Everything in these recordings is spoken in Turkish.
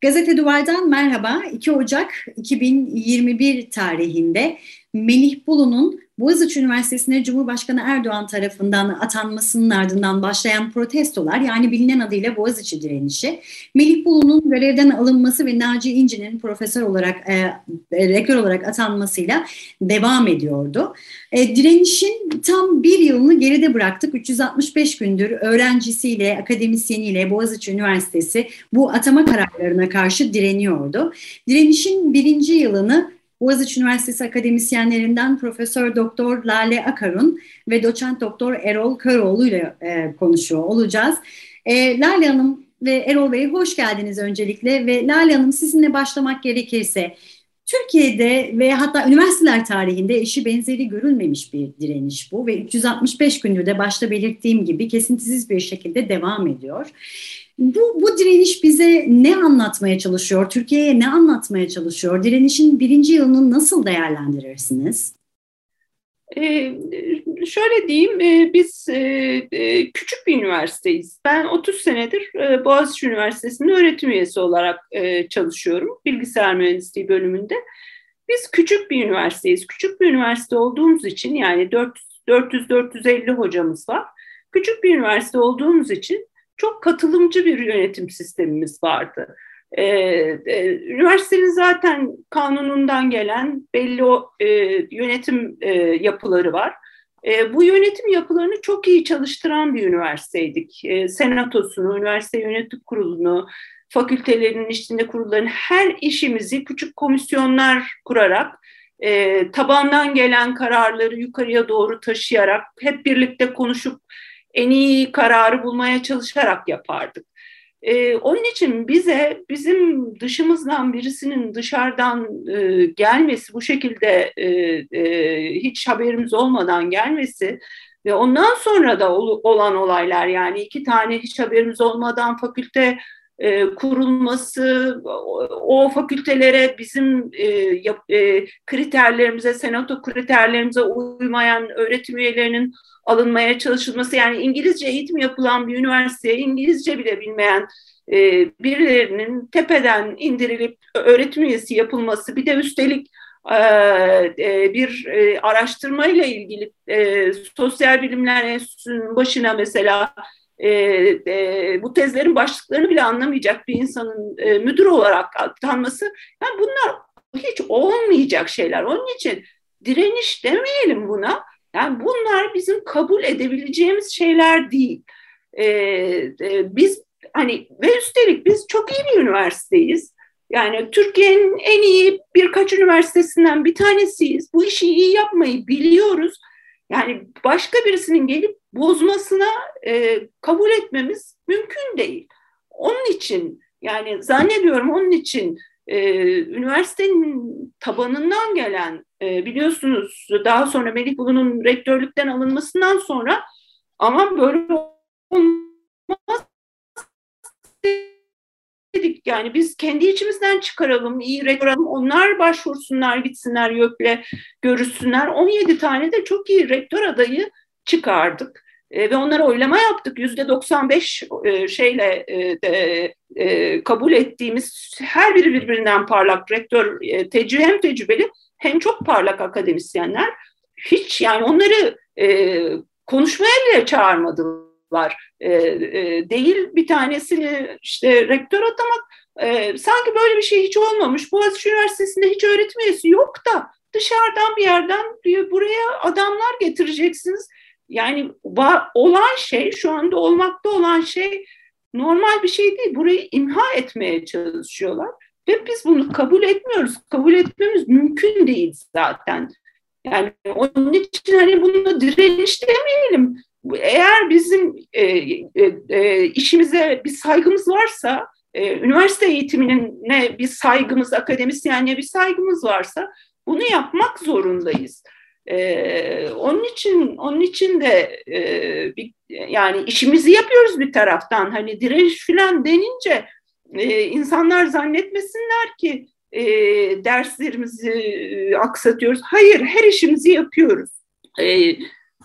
Gazete Duvar'dan merhaba. 2 Ocak 2021 tarihinde Melih Bulu'nun Boğaziçi Üniversitesi'ne Cumhurbaşkanı Erdoğan tarafından atanmasının ardından başlayan protestolar yani bilinen adıyla Boğaziçi direnişi, Melih Bulu'nun görevden alınması ve Naci İnci'nin profesör olarak, e, rektör olarak atanmasıyla devam ediyordu. E, direnişin tam bir yılını geride bıraktık. 365 gündür öğrencisiyle, akademisyeniyle Boğaziçi Üniversitesi bu atama kararlarına karşı direniyordu. Direnişin birinci yılını Boğaziçi Üniversitesi akademisyenlerinden Profesör Doktor Lale Akarun ve Doçent Doktor Erol Köroğlu ile e, konuşuyor olacağız. E, Lale Hanım ve Erol Bey hoş geldiniz öncelikle ve Lale Hanım sizinle başlamak gerekirse Türkiye'de ve hatta üniversiteler tarihinde eşi benzeri görülmemiş bir direniş bu ve 365 gündür de başta belirttiğim gibi kesintisiz bir şekilde devam ediyor. Bu, bu direniş bize ne anlatmaya çalışıyor? Türkiye'ye ne anlatmaya çalışıyor? Direnişin birinci yılını nasıl değerlendirirsiniz? Ee, şöyle diyeyim, e, biz e, e, küçük bir üniversiteyiz. Ben 30 senedir e, Boğaziçi Üniversitesi'nde öğretim üyesi olarak e, çalışıyorum, bilgisayar mühendisliği bölümünde. Biz küçük bir üniversiteyiz. Küçük bir üniversite olduğumuz için yani 400-450 hocamız var. Küçük bir üniversite olduğumuz için çok katılımcı bir yönetim sistemimiz vardı. Ee, e, üniversitenin zaten kanunundan gelen belli o e, yönetim e, yapıları var. E, bu yönetim yapılarını çok iyi çalıştıran bir üniversiteydik. E, senatosunu, üniversite yönetim kurulunu, fakültelerin içinde kurulların her işimizi küçük komisyonlar kurarak, e, tabandan gelen kararları yukarıya doğru taşıyarak, hep birlikte konuşup en iyi kararı bulmaya çalışarak yapardık. Ee, onun için bize bizim dışımızdan birisinin dışarıdan e, gelmesi bu şekilde e, e, hiç haberimiz olmadan gelmesi ve ondan sonra da ol, olan olaylar yani iki tane hiç haberimiz olmadan fakülte e, kurulması, o, fakültelere bizim e, e, kriterlerimize, senato kriterlerimize uymayan öğretim üyelerinin alınmaya çalışılması yani İngilizce eğitim yapılan bir üniversiteye İngilizce bile bilmeyen birilerinin tepeden indirilip öğretim üyesi yapılması bir de üstelik bir e, araştırmayla ilgili Sosyal Bilimler Enstitüsü'nün başına mesela e, e, bu tezlerin başlıklarını bile anlamayacak bir insanın e, müdür olarak atanması yani bunlar hiç olmayacak şeyler. Onun için direniş demeyelim buna. Yani bunlar bizim kabul edebileceğimiz şeyler değil. Ee, e, biz hani ve üstelik biz çok iyi bir üniversiteyiz. Yani Türkiye'nin en iyi birkaç üniversitesinden bir tanesiyiz. Bu işi iyi yapmayı biliyoruz. Yani başka birisinin gelip bozmasına e, kabul etmemiz mümkün değil. Onun için yani zannediyorum onun için e, üniversitenin tabanından gelen e, biliyorsunuz daha sonra Melih Bulu'nun rektörlükten alınmasından sonra ama böyle yani biz kendi içimizden çıkaralım, iyi rektör onlar başvursunlar, gitsinler YÖK'le görüşsünler. 17 tane de çok iyi rektör adayı çıkardık. E, ve onlara oylama yaptık. Yüzde 95 e, şeyle e, de, e, kabul ettiğimiz her biri birbirinden parlak rektör, e, tecrübe hem tecrübeli hem çok parlak akademisyenler. Hiç yani onları e, konuşmaya bile çağırmadılar. E, e, değil bir tanesini işte rektör atamak e, sanki böyle bir şey hiç olmamış. Boğaziçi Üniversitesi'nde hiç öğretim üyesi yok da dışarıdan bir yerden buraya adamlar getireceksiniz yani olan şey, şu anda olmakta olan şey normal bir şey değil. Burayı imha etmeye çalışıyorlar. Ve biz bunu kabul etmiyoruz. Kabul etmemiz mümkün değil zaten. Yani onun için hani bunu direniş demeyelim. Eğer bizim e, e, e, işimize bir saygımız varsa, e, üniversite eğitimine bir saygımız, akademisyenliğe bir saygımız varsa bunu yapmak zorundayız. Ee, onun için onun için de e, bir, yani işimizi yapıyoruz bir taraftan. Hani direnç falan denince e, insanlar zannetmesinler ki e, derslerimizi e, aksatıyoruz. Hayır, her işimizi yapıyoruz. E,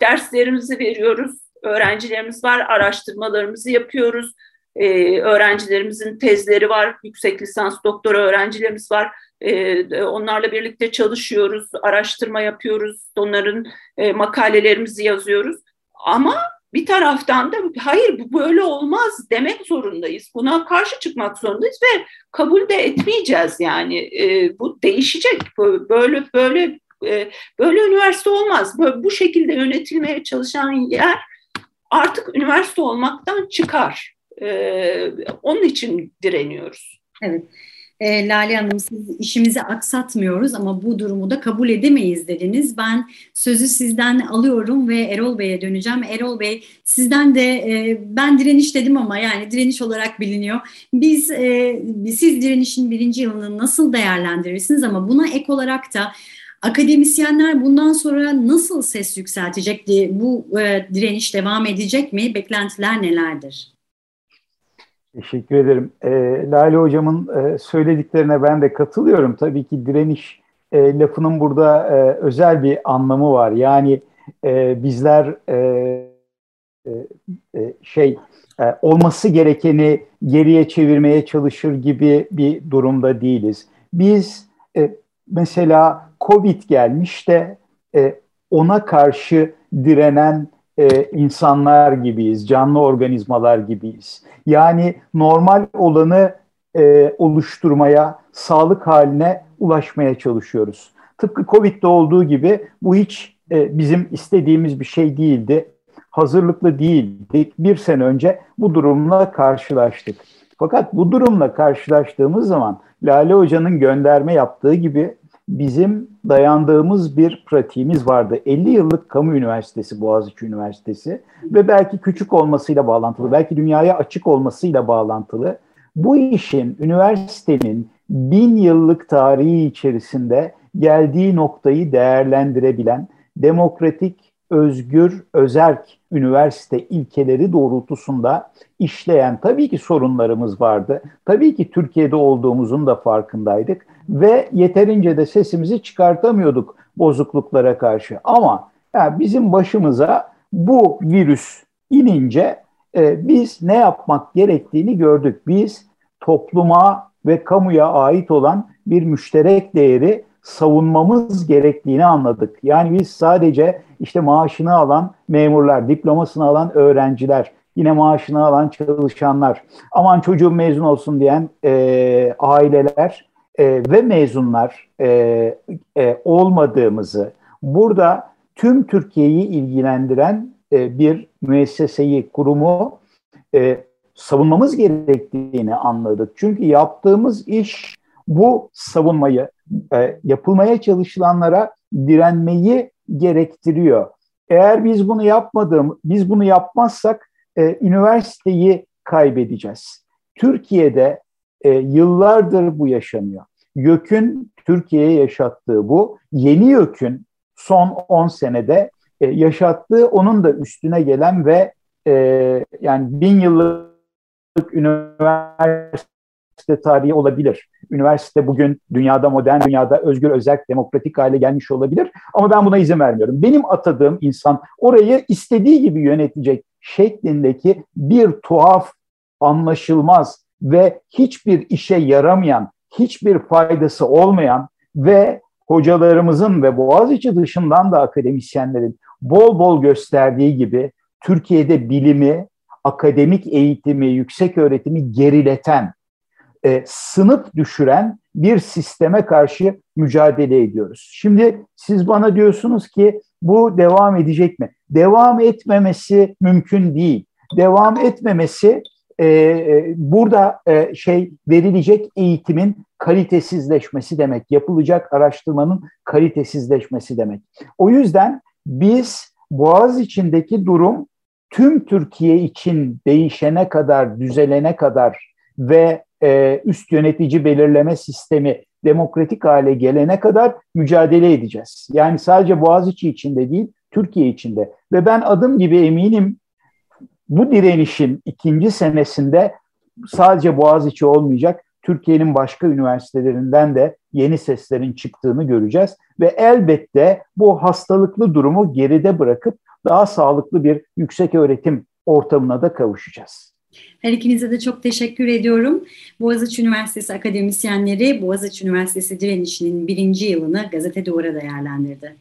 derslerimizi veriyoruz, öğrencilerimiz var, araştırmalarımızı yapıyoruz. E, öğrencilerimizin tezleri var, yüksek lisans doktora öğrencilerimiz var. E, onlarla birlikte çalışıyoruz, araştırma yapıyoruz, onların e, makalelerimizi yazıyoruz. Ama bir taraftan da hayır bu böyle olmaz demek zorundayız. Buna karşı çıkmak zorundayız ve kabul de etmeyeceğiz yani. E, bu değişecek. Böyle böyle e, böyle üniversite olmaz. Böyle, bu şekilde yönetilmeye çalışan yer artık üniversite olmaktan çıkar. E, onun için direniyoruz. Evet. E, Lale Hanım siz işimizi aksatmıyoruz ama bu durumu da kabul edemeyiz dediniz. Ben sözü sizden alıyorum ve Erol Bey'e döneceğim. Erol Bey sizden de e, ben direniş dedim ama yani direniş olarak biliniyor. Biz e, siz direnişin birinci yılını nasıl değerlendirirsiniz ama buna ek olarak da akademisyenler bundan sonra nasıl ses yükseltecek? Bu e, direniş devam edecek mi? Beklentiler nelerdir? Teşekkür ederim. E, Lale Hocam'ın e, söylediklerine ben de katılıyorum. Tabii ki direniş e, lafının burada e, özel bir anlamı var. Yani e, bizler e, e, e, şey e, olması gerekeni geriye çevirmeye çalışır gibi bir durumda değiliz. Biz e, mesela Covid gelmiş de e, ona karşı direnen e, insanlar gibiyiz, canlı organizmalar gibiyiz. Yani normal olanı e, oluşturmaya, sağlık haline ulaşmaya çalışıyoruz. Tıpkı Covid'de olduğu gibi bu hiç e, bizim istediğimiz bir şey değildi. Hazırlıklı değildik. Bir sene önce bu durumla karşılaştık. Fakat bu durumla karşılaştığımız zaman Lale Hoca'nın gönderme yaptığı gibi bizim dayandığımız bir pratiğimiz vardı. 50 yıllık kamu üniversitesi Boğaziçi Üniversitesi ve belki küçük olmasıyla bağlantılı, belki dünyaya açık olmasıyla bağlantılı. Bu işin, üniversitenin bin yıllık tarihi içerisinde geldiği noktayı değerlendirebilen demokratik, özgür, özerk üniversite ilkeleri doğrultusunda işleyen tabii ki sorunlarımız vardı. Tabii ki Türkiye'de olduğumuzun da farkındaydık ve yeterince de sesimizi çıkartamıyorduk bozukluklara karşı. Ama yani bizim başımıza bu virüs inince e, biz ne yapmak gerektiğini gördük. Biz topluma ve kamuya ait olan bir müşterek değeri savunmamız gerektiğini anladık. Yani biz sadece işte maaşını alan memurlar, diplomasını alan öğrenciler, yine maaşını alan çalışanlar, aman çocuğum mezun olsun diyen e, aileler e, ve mezunlar e, e, olmadığımızı, burada tüm Türkiye'yi ilgilendiren e, bir müesseseyi, kurumu e, savunmamız gerektiğini anladık. Çünkü yaptığımız iş bu savunmayı, e, yapılmaya çalışılanlara direnmeyi gerektiriyor. Eğer biz bunu yapmadığım, biz bunu yapmazsak e, üniversiteyi kaybedeceğiz. Türkiye'de e, yıllardır bu yaşanıyor. YÖK'ün Türkiye'ye yaşattığı bu, yeni YÖK'ün son 10 senede e, yaşattığı onun da üstüne gelen ve e, yani bin yıllık üniversite tarihi olabilir. Üniversite bugün dünyada modern dünyada özgür, özel, demokratik hale gelmiş olabilir. Ama ben buna izin vermiyorum. Benim atadığım insan orayı istediği gibi yönetecek şeklindeki bir tuhaf, anlaşılmaz ve hiçbir işe yaramayan, hiçbir faydası olmayan ve hocalarımızın ve Boğaziçi dışından da akademisyenlerin bol bol gösterdiği gibi Türkiye'de bilimi, akademik eğitimi, yüksek öğretimi gerileten, e, sınıf düşüren bir sisteme karşı mücadele ediyoruz. Şimdi siz bana diyorsunuz ki bu devam edecek mi? Devam etmemesi mümkün değil. Devam etmemesi e, e, burada e, şey verilecek eğitimin kalitesizleşmesi demek, yapılacak araştırmanın kalitesizleşmesi demek. O yüzden biz Boğaz içindeki durum tüm Türkiye için değişene kadar, düzelene kadar ve e, üst yönetici belirleme sistemi demokratik hale gelene kadar mücadele edeceğiz. Yani sadece Boğaziçi içinde değil, Türkiye içinde. Ve ben adım gibi eminim bu direnişin ikinci senesinde sadece Boğaziçi olmayacak, Türkiye'nin başka üniversitelerinden de yeni seslerin çıktığını göreceğiz. Ve elbette bu hastalıklı durumu geride bırakıp daha sağlıklı bir yüksek öğretim ortamına da kavuşacağız. Her ikinize de çok teşekkür ediyorum. Boğaziçi Üniversitesi akademisyenleri Boğaziçi Üniversitesi direnişinin birinci yılını gazete duvara değerlendirdi.